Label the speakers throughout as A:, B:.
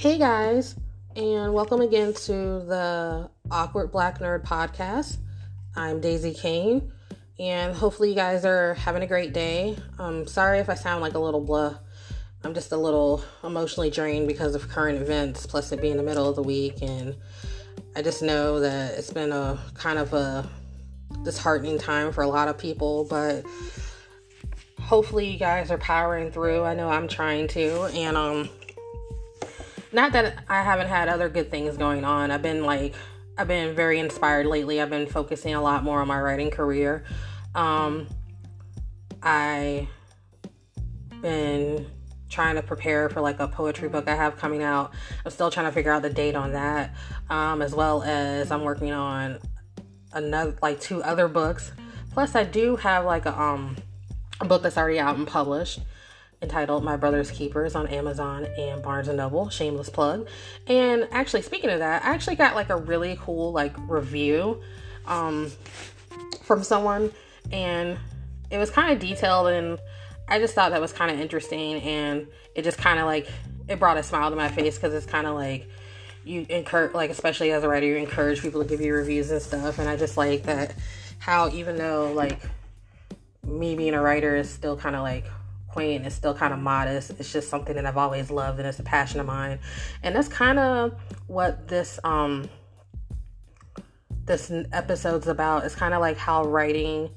A: Hey guys, and welcome again to the Awkward Black Nerd podcast. I'm Daisy Kane, and hopefully, you guys are having a great day. I'm sorry if I sound like a little blah. I'm just a little emotionally drained because of current events, plus it being the middle of the week, and I just know that it's been a kind of a disheartening time for a lot of people, but hopefully you guys are powering through. I know I'm trying to, and um not that I haven't had other good things going on. I've been like I've been very inspired lately. I've been focusing a lot more on my writing career. Um I been trying to prepare for like a poetry book I have coming out. I'm still trying to figure out the date on that. Um as well as I'm working on another like two other books. Plus I do have like a um a book that's already out and published entitled My Brother's Keepers on Amazon and Barnes and Noble. Shameless plug. And actually, speaking of that, I actually got like a really cool like review um, from someone, and it was kind of detailed, and I just thought that was kind of interesting, and it just kind of like it brought a smile to my face because it's kind of like you encourage like especially as a writer you encourage people to give you reviews and stuff and i just like that how even though like me being a writer is still kind of like quaint it's still kind of modest it's just something that i've always loved and it's a passion of mine and that's kind of what this um this episode's about it's kind of like how writing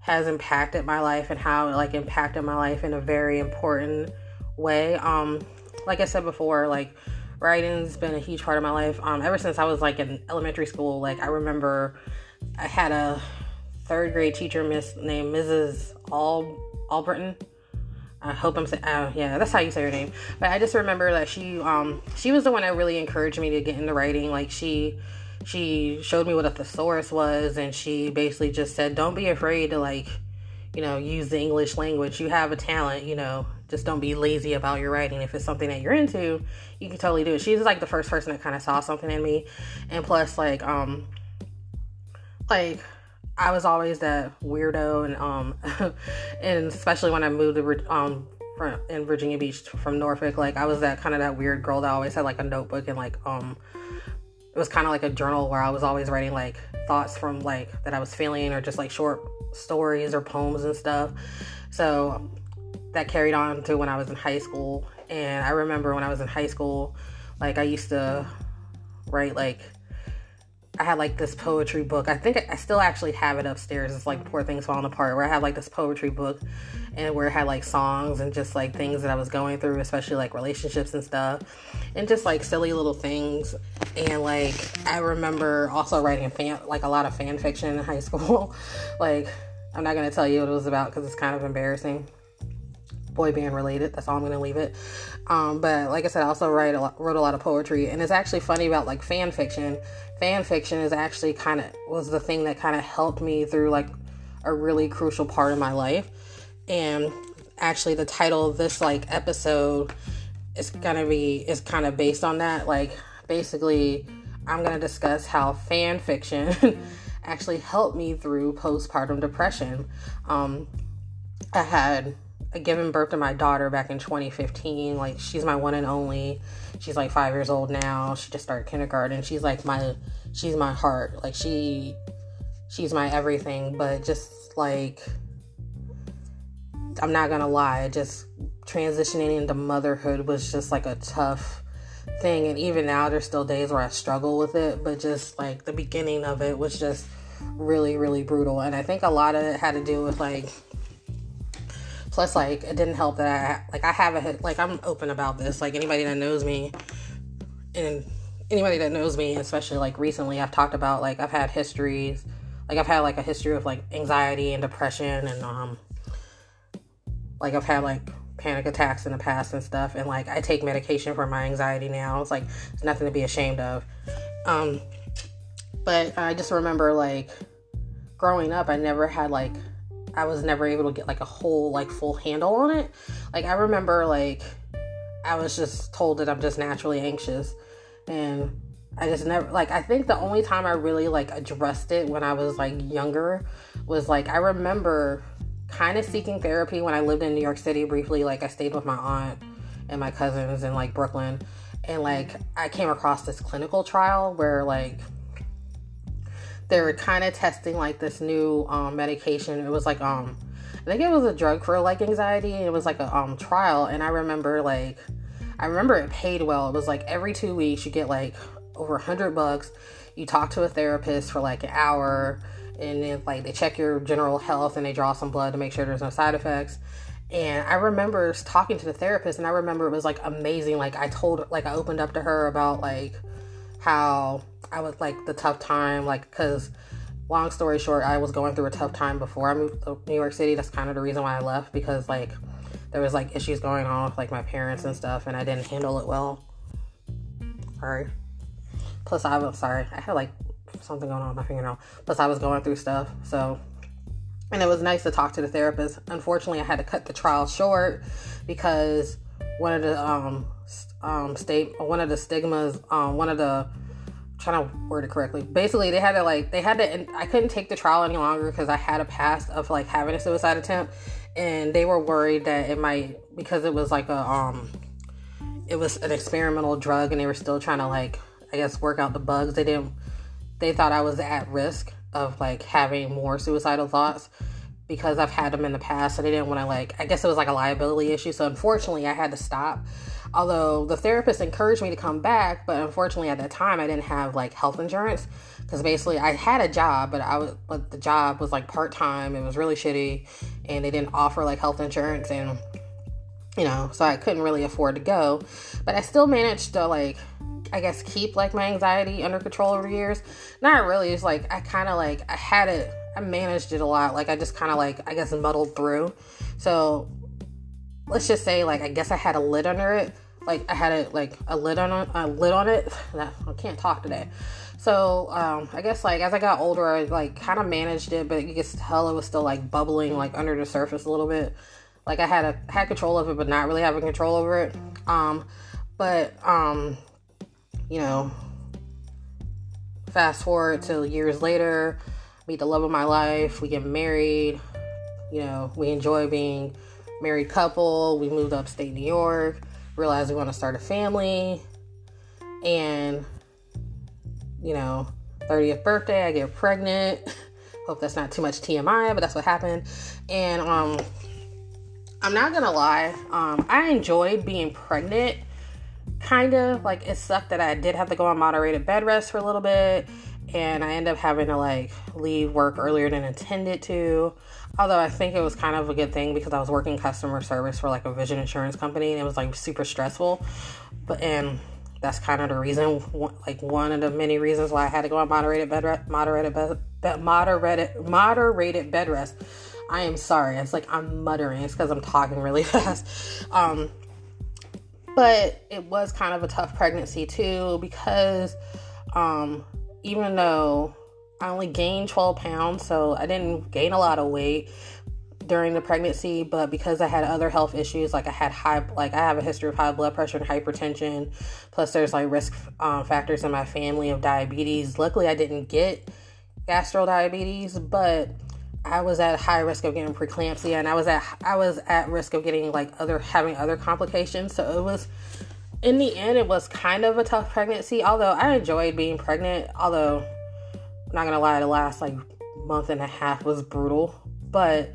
A: has impacted my life and how it like impacted my life in a very important way um like i said before like writing's been a huge part of my life um ever since i was like in elementary school like i remember i had a third grade teacher miss named Mrs. Al Albritton. I hope I'm saying, uh, yeah, that's how you say her name. But I just remember that she, um, she was the one that really encouraged me to get into writing. Like she, she showed me what a thesaurus was, and she basically just said, "Don't be afraid to like, you know, use the English language. You have a talent, you know. Just don't be lazy about your writing. If it's something that you're into, you can totally do it." She's like the first person that kind of saw something in me, and plus, like, um, like I was always that weirdo, and um, and especially when I moved to um from in Virginia Beach from Norfolk, like I was that kind of that weird girl that always had like a notebook and like um, it was kind of like a journal where I was always writing like thoughts from like that I was feeling or just like short stories or poems and stuff. So that carried on to when I was in high school, and I remember when I was in high school, like I used to write like I had like this poetry book. I think I still actually have it upstairs. It's like Poor Things Falling Apart, where I had like this poetry book and where it had like songs and just like things that I was going through, especially like relationships and stuff, and just like silly little things. And like I remember also writing fan like a lot of fan fiction in high school. like I'm not gonna tell you what it was about because it's kind of embarrassing. Boy band related. That's all I'm gonna leave it. Um, but like I said, I also write a lot, wrote a lot of poetry, and it's actually funny about like fan fiction fan fiction is actually kind of was the thing that kind of helped me through like a really crucial part of my life and actually the title of this like episode is gonna be is kind of based on that like basically i'm gonna discuss how fan fiction actually helped me through postpartum depression um i had given birth to my daughter back in 2015 like she's my one and only. She's like five years old now. She just started kindergarten. She's like my she's my heart. Like she she's my everything. But just like i'm not gonna lie just transitioning into motherhood was just like a tough thing. And even now there's still days where i struggle with it. But just like the beginning of it was just really really brutal. And i think a lot of it had to do with like plus like it didn't help that i like i have a like i'm open about this. Like anybody that knows me and anybody that knows me especially like recently i've talked about like i've had histories like i've had like a history of like anxiety and depression and um like i've had like panic attacks in the past and stuff and like i take medication for my anxiety now. It's like it's nothing to be ashamed of. Um but i just remember like growing up i never had like I was never able to get like a whole like full handle on it. Like I remember like I was just told that I'm just naturally anxious. And I just never like I think the only time I really like addressed it when I was like younger was like I remember kind of seeking therapy when I lived in New York City briefly. Like I stayed with my aunt and my cousins in like Brooklyn. And like I came across this clinical trial where like they were kind of testing like this new um, medication. It was like um I think it was a drug for like anxiety. It was like a um trial, and I remember like I remember it paid well. It was like every two weeks you get like over a hundred bucks. You talk to a therapist for like an hour, and then like they check your general health and they draw some blood to make sure there's no side effects. And I remember talking to the therapist, and I remember it was like amazing. Like I told, like I opened up to her about like how I was like the tough time, like because long story short, I was going through a tough time before I moved to New York City. That's kind of the reason why I left because like there was like issues going on with like my parents and stuff, and I didn't handle it well. Sorry. Plus, I was sorry. I had like something going on with my fingernail. Plus, I was going through stuff, so and it was nice to talk to the therapist. Unfortunately, I had to cut the trial short because one of the um um state one of the stigmas um one of the trying to word it correctly. Basically, they had to like they had to. I couldn't take the trial any longer because I had a past of like having a suicide attempt, and they were worried that it might because it was like a um, it was an experimental drug, and they were still trying to like I guess work out the bugs. They didn't. They thought I was at risk of like having more suicidal thoughts because I've had them in the past. So they didn't want to like, I guess it was like a liability issue. So unfortunately, I had to stop. Although the therapist encouraged me to come back, but unfortunately at that time I didn't have like health insurance because basically I had a job, but I was, but the job was like part time. It was really shitty, and they didn't offer like health insurance, and you know, so I couldn't really afford to go. But I still managed to like I guess keep like my anxiety under control over years. Not really. It's like I kind of like I had it. I managed it a lot. Like I just kind of like I guess muddled through. So let's just say like I guess I had a lid under it. Like I had a like a lid on a lid on it. I can't talk today. So um, I guess like as I got older, I like kind of managed it, but you could tell it was still like bubbling like under the surface a little bit. Like I had a had control of it, but not really having control over it. Um, but um, you know, fast forward to years later, meet the love of my life, we get married, you know, we enjoy being married couple, we moved upstate New York, realized we want to start a family, and you know, 30th birthday, I get pregnant. Hope that's not too much TMI, but that's what happened. And um I'm not gonna lie, um, I enjoyed being pregnant kind of like it sucked that I did have to go on moderated bed rest for a little bit and I ended up having to like leave work earlier than intended to. Although I think it was kind of a good thing because I was working customer service for like a vision insurance company and it was like super stressful. But and that's kind of the reason, like one of the many reasons why I had to go on moderated bed rest, moderated bed, moderated moderated bed rest. I am sorry. It's like I'm muttering. It's because I'm talking really fast. Um, but it was kind of a tough pregnancy too because um, even though I only gained 12 pounds, so I didn't gain a lot of weight during the pregnancy, but because I had other health issues, like I had high, like I have a history of high blood pressure and hypertension, plus there's like risk um, factors in my family of diabetes. Luckily, I didn't get gastro diabetes, but I was at high risk of getting preeclampsia and I was at I was at risk of getting like other having other complications. So it was in the end it was kind of a tough pregnancy. Although I enjoyed being pregnant, although I'm not gonna lie, the last like month and a half was brutal. But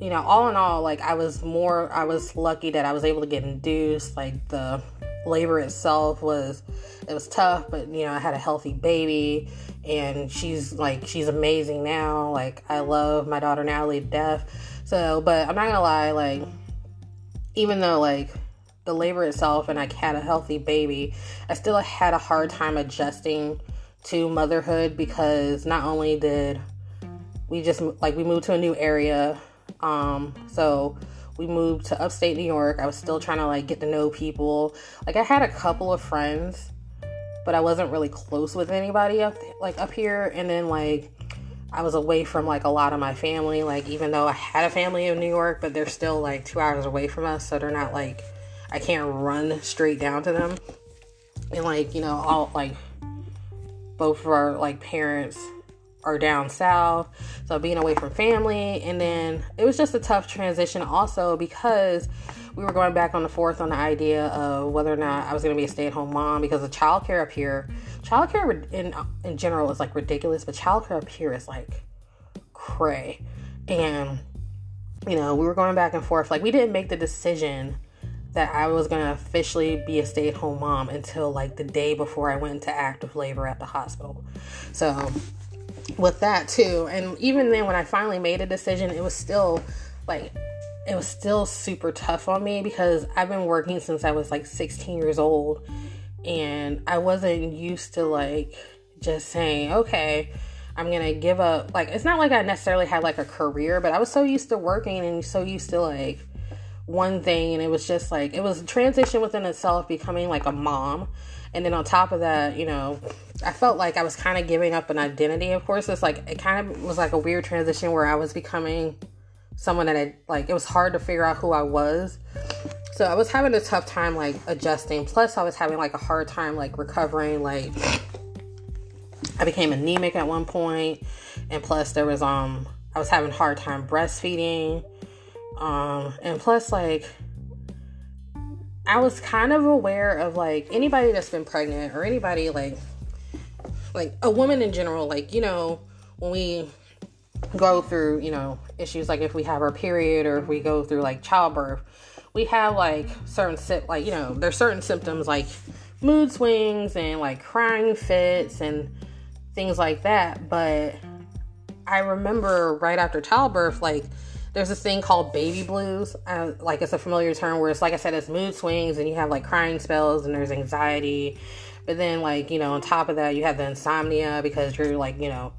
A: you know, all in all, like I was more I was lucky that I was able to get induced. Like the labor itself was it was tough, but you know, I had a healthy baby and she's like she's amazing now. Like I love my daughter Natalie to death. So, but I'm not gonna lie, like even though like the labor itself and I had a healthy baby, I still had a hard time adjusting to motherhood because not only did we just like we moved to a new area, um, so we moved to upstate New York. I was still trying to like get to know people. Like I had a couple of friends but I wasn't really close with anybody up like up here. And then like I was away from like a lot of my family. Like even though I had a family in New York, but they're still like two hours away from us, so they're not like I can't run straight down to them. And like you know all like both of our like parents are down south. So being away from family. And then it was just a tough transition also because we were going back on the fourth on the idea of whether or not I was going to be a stay at home mom because the childcare up here, childcare in, in general is like ridiculous, but childcare up here is like cray. And, you know, we were going back and forth. Like, we didn't make the decision that I was going to officially be a stay at home mom until like the day before I went into active labor at the hospital. So, with that too, and even then, when I finally made a decision, it was still like, it was still super tough on me because I've been working since I was like 16 years old and I wasn't used to like just saying, okay, I'm gonna give up. Like, it's not like I necessarily had like a career, but I was so used to working and so used to like one thing and it was just like it was a transition within itself becoming like a mom. And then on top of that you know i felt like i was kind of giving up an identity of course. It's like it kind of was like a weird transition where i was becoming someone that i like it was hard to figure out who i was. So i was having a tough time like adjusting. Plus i was having like a hard time like recovering like i became anemic at one point. And plus there was um i was having hard time breastfeeding um, and plus, like, I was kind of aware of like anybody that's been pregnant or anybody like, like a woman in general, like, you know, when we go through, you know, issues like if we have our period or if we go through like childbirth, we have like certain, like, you know, there's certain symptoms like mood swings and like crying fits and things like that. But I remember right after childbirth, like, there's this thing called baby blues. Like it's a familiar term where it's like I said, it's mood swings and you have like crying spells and there's anxiety. But then like, you know, on top of that, you have the insomnia because you're like, you know,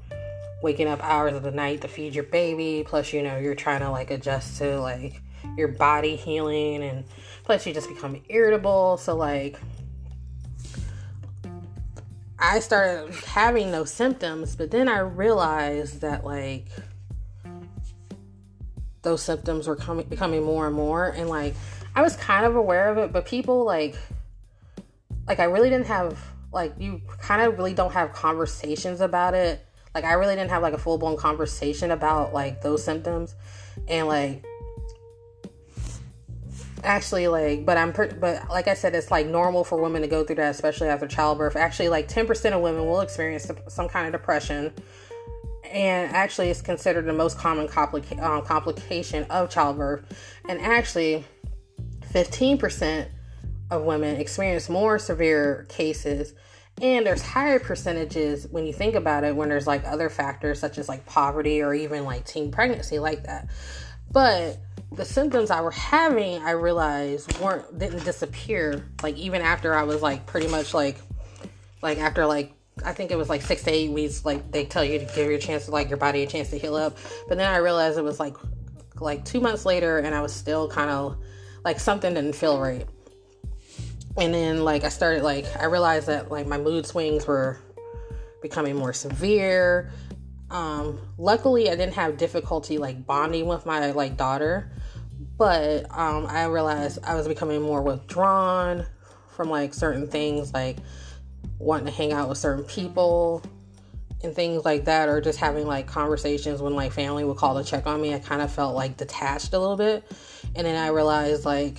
A: waking up hours of the night to feed your baby. Plus, you know, you're trying to like adjust to like your body healing and plus you just become irritable. So like I started having those symptoms, but then I realized that like those symptoms were coming becoming more and more. And like I was kind of aware of it, but people like like I really didn't have like you kind of really don't have conversations about it. Like I really didn't have like a full blown conversation about like those symptoms. And like actually like but i'm per- but like i said it's like normal for women to go through that especially after childbirth. Actually like 10% of women will experience some kind of depression and actually it's considered the most common complica- um, complication of childbirth. And actually 15% of women experience more severe cases. And there's higher percentages when you think about it when there's like other factors such as like poverty or even like teen pregnancy like that. But the symptoms i were having i realized weren't didn't disappear like even after i was like pretty much like like after like I think it was like six to eight weeks. Like they tell you to give your chance to like your body a chance to heal up. But then I realized it was like like two months later, and I was still kind of like something didn't feel right. And then like I started like I realized that like my mood swings were becoming more severe. Um, luckily, I didn't have difficulty like bonding with my like daughter, but um, I realized I was becoming more withdrawn from like certain things like wanting to hang out with certain people and things like that or just having like conversations when like family would call to check on me i kind of felt like detached a little bit. And then i realized like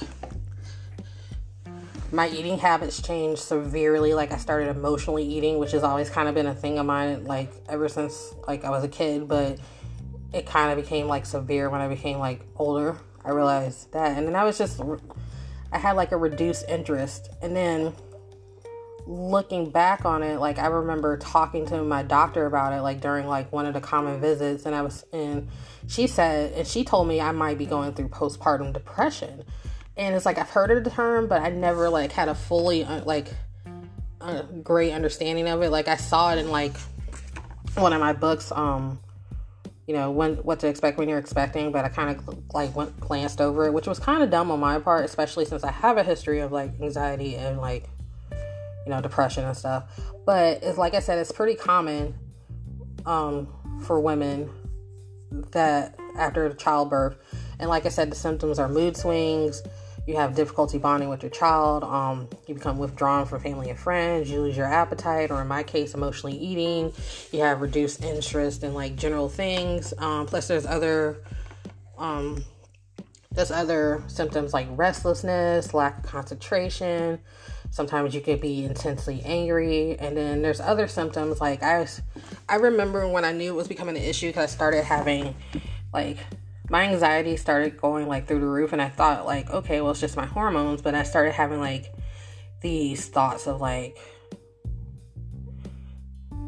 A: my eating habits changed severely. Like i started emotionally eating which has always kind of been a thing of mine like ever since like i was a kid but it kind of became like severe when i became like older. I realized that. And then i was just i had like a reduced interest. And then looking back on it, like I remember talking to my doctor about it, like during like one of the common visits, and I was, and she said, and she told me I might be going through postpartum depression, and it's like I've heard of the term, but I never like had a fully uh, like a great understanding of it. Like I saw it in like one of my books, um, you know, when what to expect when you're expecting, but I kind of like went glanced over it, which was kind of dumb on my part, especially since I have a history of like anxiety and like you know, depression and stuff. But it's like I said, it's pretty common um, for women that after childbirth, and like I said, the symptoms are mood swings. you have difficulty bonding with your child, um, you become withdrawn from family and friends, you lose your appetite, or in my case, emotionally eating, you have reduced interest in like general things. Um, plus, there's other um, there's other symptoms like restlessness, lack of concentration. Sometimes you could be intensely angry, and then there's other symptoms like I, I remember when I knew it was becoming an issue because I started having, like, my anxiety started going like through the roof, and I thought like, okay, well it's just my hormones, but I started having like these thoughts of like,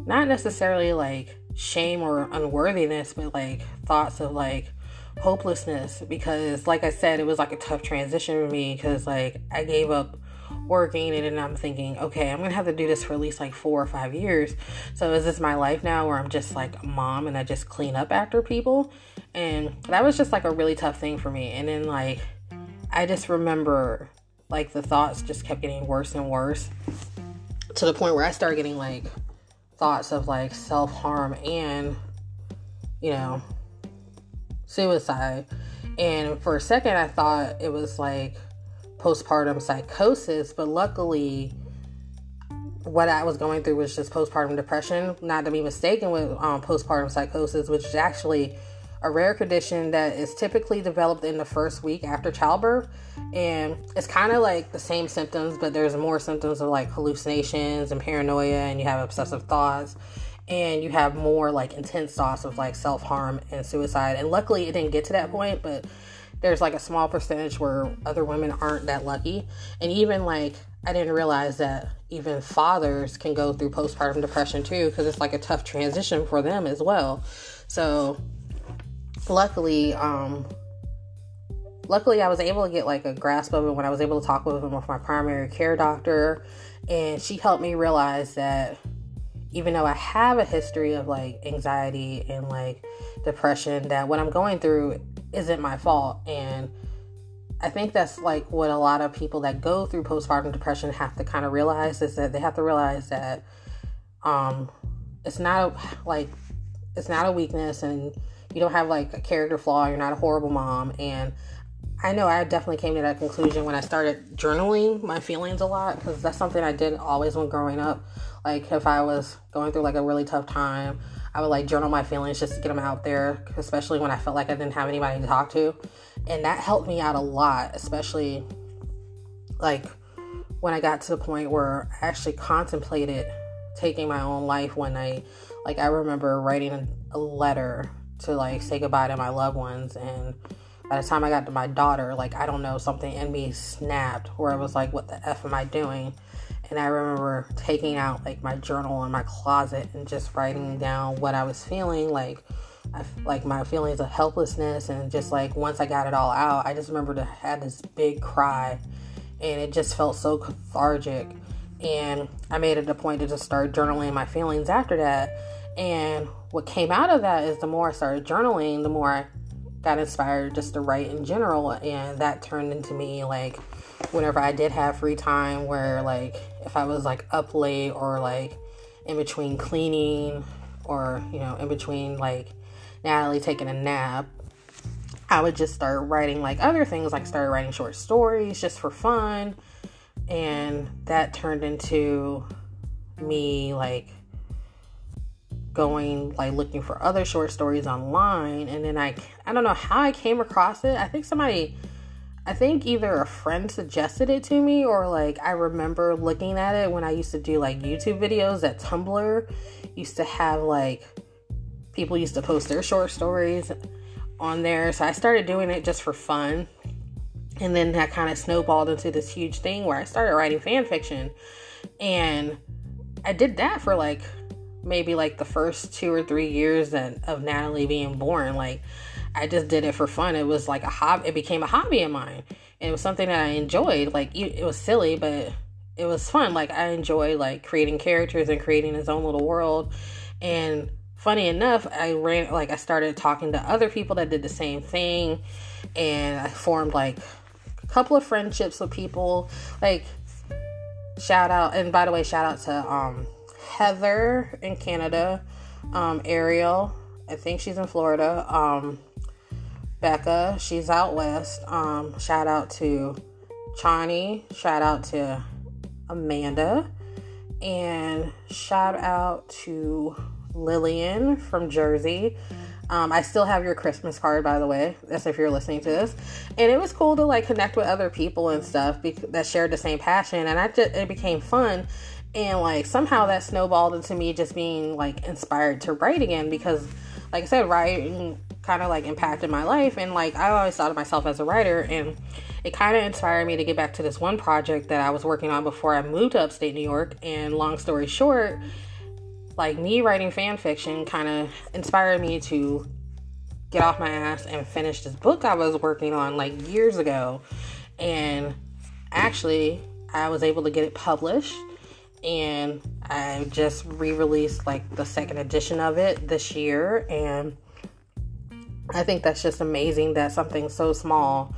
A: not necessarily like shame or unworthiness, but like thoughts of like hopelessness because like I said it was like a tough transition for me because like I gave up working and then I'm thinking okay I'm gonna have to do this for at least like four or five years. So is this my life now where I'm just like mom and I just clean up after people? And that was just like a really tough thing for me. And then like I just remember like the thoughts just kept getting worse and worse to the point where I started getting like thoughts of like self-harm and you know suicide. And for a second, I thought it was like postpartum psychosis, but luckily, what I was going through was just postpartum depression. Not to be mistaken with um, postpartum psychosis, which is actually a rare condition that is typically developed in the first week after childbirth. And it's kind of like the same symptoms, but there's more symptoms of like hallucinations and paranoia, and you have obsessive thoughts and you have more like intense thoughts of like self harm and suicide. And luckily, it didn't get to that point, but there's like a small percentage where other women aren't that lucky. And even like, I didn't realize that even fathers can go through postpartum depression too, because it's like a tough transition for them as well. So, luckily, um, luckily I was able to get like a grasp of it when I was able to talk with him with my primary care doctor, and she helped me realize that even though I have a history of like anxiety and like depression, that what I'm going through isn't my fault. And I think that's like what a lot of people that go through postpartum depression have to kind of realize is that they have to realize that um, it's not a, like it's not a weakness and you don't have like a character flaw. You're not a horrible mom. And I know I definitely came to that conclusion when I started journaling my feelings a lot because that's something I did always when growing up. Like if I was going through like a really tough time, I would like journal my feelings just to get them out there, especially when I felt like I didn't have anybody to talk to. And that helped me out a lot, especially like when I got to the point where I actually contemplated taking my own life one night. Like I remember writing a letter to like say goodbye to my loved ones and by the time I got to my daughter, like I don't know, something in me snapped where I was like, what the F am I doing? And I remember taking out like my journal in my closet and just writing down what I was feeling, like I, like my feelings of helplessness, and just like once I got it all out, I just remember to had this big cry, and it just felt so cathartic. And I made it a point to just start journaling my feelings after that. And what came out of that is the more I started journaling, the more I got inspired just to write in general and that turned into me like whenever I did have free time where like if I was like up late or like in between cleaning or you know in between like Natalie taking a nap I would just start writing like other things like started writing short stories just for fun and that turned into me like going like looking for other short stories online and then I I don't know how I came across it. I think somebody I think either a friend suggested it to me or like I remember looking at it when I used to do like YouTube videos that Tumblr used to have like people used to post their short stories on there. So I started doing it just for fun. And then that kind of snowballed into this huge thing where I started writing fan fiction. And I did that for like maybe like the first two or three years of Natalie being born. Like, I just did it for fun. It was like a hobby. It became a hobby of mine. And it was something that I enjoyed. Like, it was silly, but it was fun. Like, I enjoy like creating characters and creating his own little world. And funny enough, I ran like I started talking to other people that did the same thing, and I formed like a couple of friendships with people. Like, shout out, and by the way, shout out to um Heather in Canada, um, Ariel, I think she's in Florida, um, Becca, she's out west. Um, shout out to Chani. Shout out to Amanda. And shout out to Lillian from Jersey. Um, I still have your Christmas card, by the way. That's if you're listening to this. And it was cool to like connect with other people and stuff that shared the same passion. And I just, it became fun. And like somehow that snowballed into me just being like inspired to write again because, like I said, writing kind of like impacted my life. And like I always thought of myself as a writer. And it kind of inspired me to get back to this one project that I was working on before I moved to upstate New York. And long story short, like me writing fan fiction kind of inspired me to get off my ass and finish this book I was working on like years ago. And actually, I was able to get it published and I just re-released like the second edition of it this year and I think that's just amazing that something so small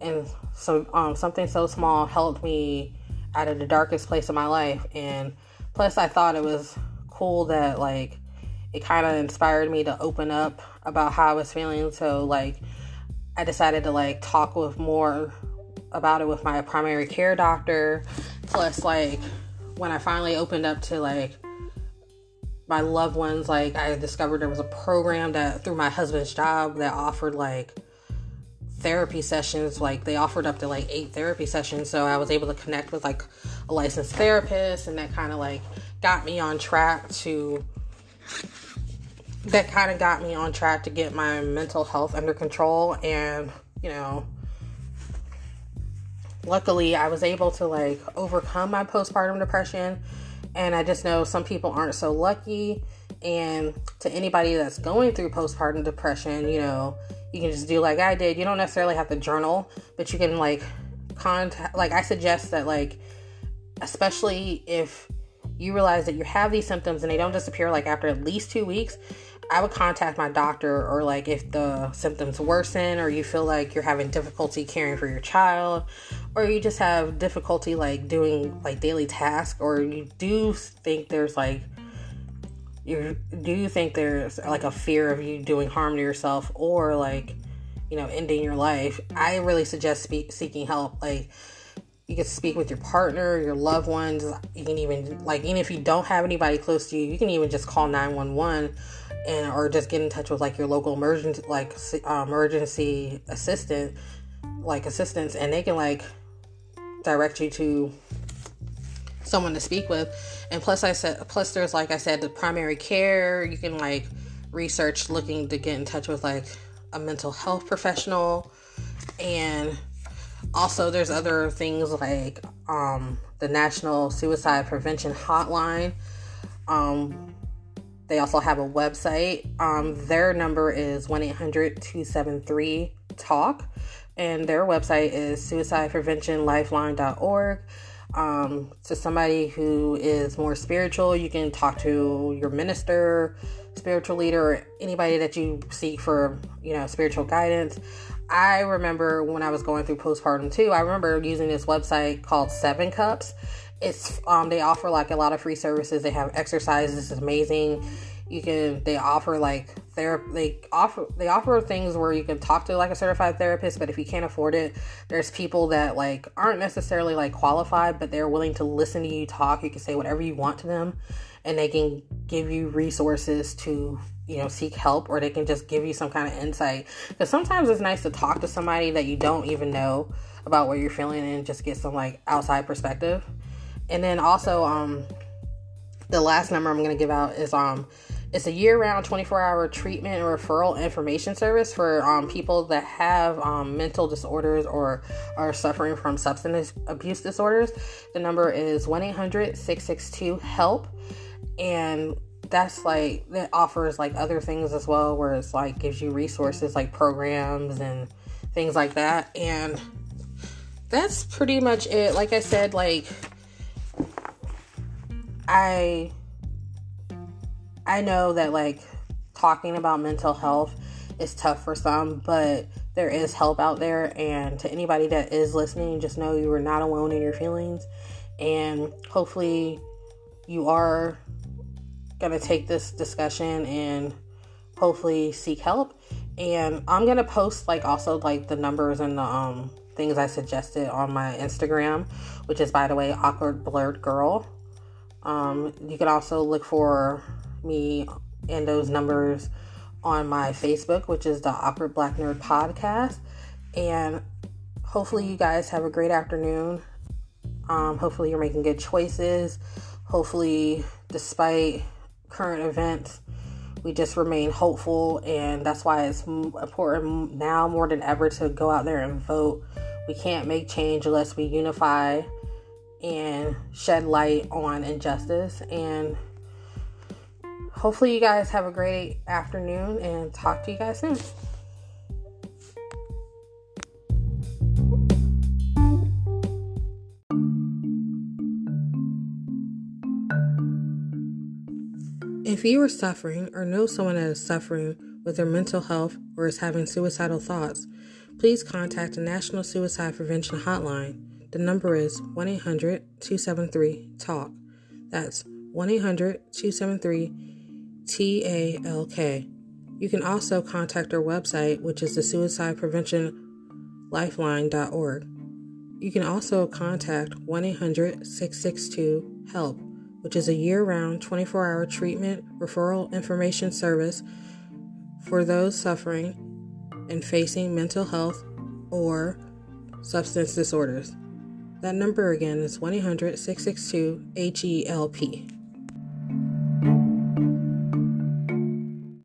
A: and so um, something so small helped me out of the darkest place of my life and plus I thought it was cool that like it kind of inspired me to open up about how I was feeling. So like I decided to like talk with more about it with my primary care doctor. Plus like when I finally opened up to like my loved ones, like I discovered there was a program that through my husband's job that offered like therapy sessions like they offered up to like eight therapy sessions. So i was able to connect with like a licensed therapist and that kind of like got me on track to that kind of got me on track to get my mental health under control and you know luckily i was able to like overcome my postpartum depression and i just know some people aren't so lucky and to anybody that's going through postpartum depression you know you can just do like i did. You don't necessarily have to journal but you can like contact like i suggest that like especially if you realize that you have these symptoms and they don't disappear like after at least two weeks, I would contact my doctor or like if the symptoms worsen or you feel like you're having difficulty caring for your child or you just have difficulty like doing like daily tasks or you do think there's like you do you think there's like a fear of you doing harm to yourself or like you know ending your life i really suggest spe- seeking help like you can speak with your partner, your loved ones. You can even like even if you don't have anybody close to you, you can even just call 911 and or just get in touch with like your local emergency like uh, emergency assistant like assistance and they can like direct you to someone to speak with. And plus I said plus there's like I said the primary care, you can like research looking to get in touch with like a mental health professional and also, there's other things like um, the National Suicide Prevention Hotline. Um, they also have a website. Um, their number is 1 800 273 TALK, and their website is suicidepreventionlifeline.org. Um, to somebody who is more spiritual, you can talk to your minister, spiritual leader, anybody that you seek for, you know, spiritual guidance. I remember when I was going through postpartum too, I remember using this website called Seven Cups. It's um they offer like a lot of free services. They have exercises, it's amazing. You can they offer like therapy they offer they offer things where you can talk to like a certified therapist, but if you can't afford it, there's people that like aren't necessarily like qualified, but they're willing to listen to you talk. You can say whatever you want to them and they can give you resources to you know seek help or they can just give you some kind of insight because sometimes it's nice to talk to somebody that you don't even know about what you're feeling and just get some like outside perspective and then also um the last number i'm going to give out is um it's a year-round 24-hour treatment and referral information service for um, people that have um, mental disorders or are suffering from substance abuse disorders. The number is 1-800-662-help and that's like that offers like other things as well where it's like gives you resources like programs and things like that. And that's pretty much it. Like i said like i i know that like talking about mental health is tough for some but there is help out there and to anybody that is listening just know you are not alone in your feelings and hopefully you are gonna take this discussion and hopefully seek help. And I'm gonna post like also like the numbers and the um things I suggested on my Instagram, which is, by the way, Awkward Blerd Girl. Um, you can also look for me and those numbers on my Facebook, which is the Awkward Black Nerd Podcast. And hopefully, you guys have a great afternoon. Um, hopefully, you're making good choices. Hopefully, despite current events, we just remain hopeful, and that's why it's important now more than ever to go out there and vote. We can't make change unless we unify and shed light on injustice. And hopefully, you guys have a great afternoon and talk to you guys soon. If you are suffering or know someone that is suffering with their mental health or is having suicidal thoughts, please contact the National Suicide Prevention Hotline. The number is 1 800 273 TALK. That's 1 800 273 TALK. You can also contact our website, which is the Suicide Prevention Lifeline.org. You can also contact 1 800 662 HELP which is a year round 24 hour treatment referral information service for those suffering and facing mental health or substance disorders. That number again is 1 800 662 HELP.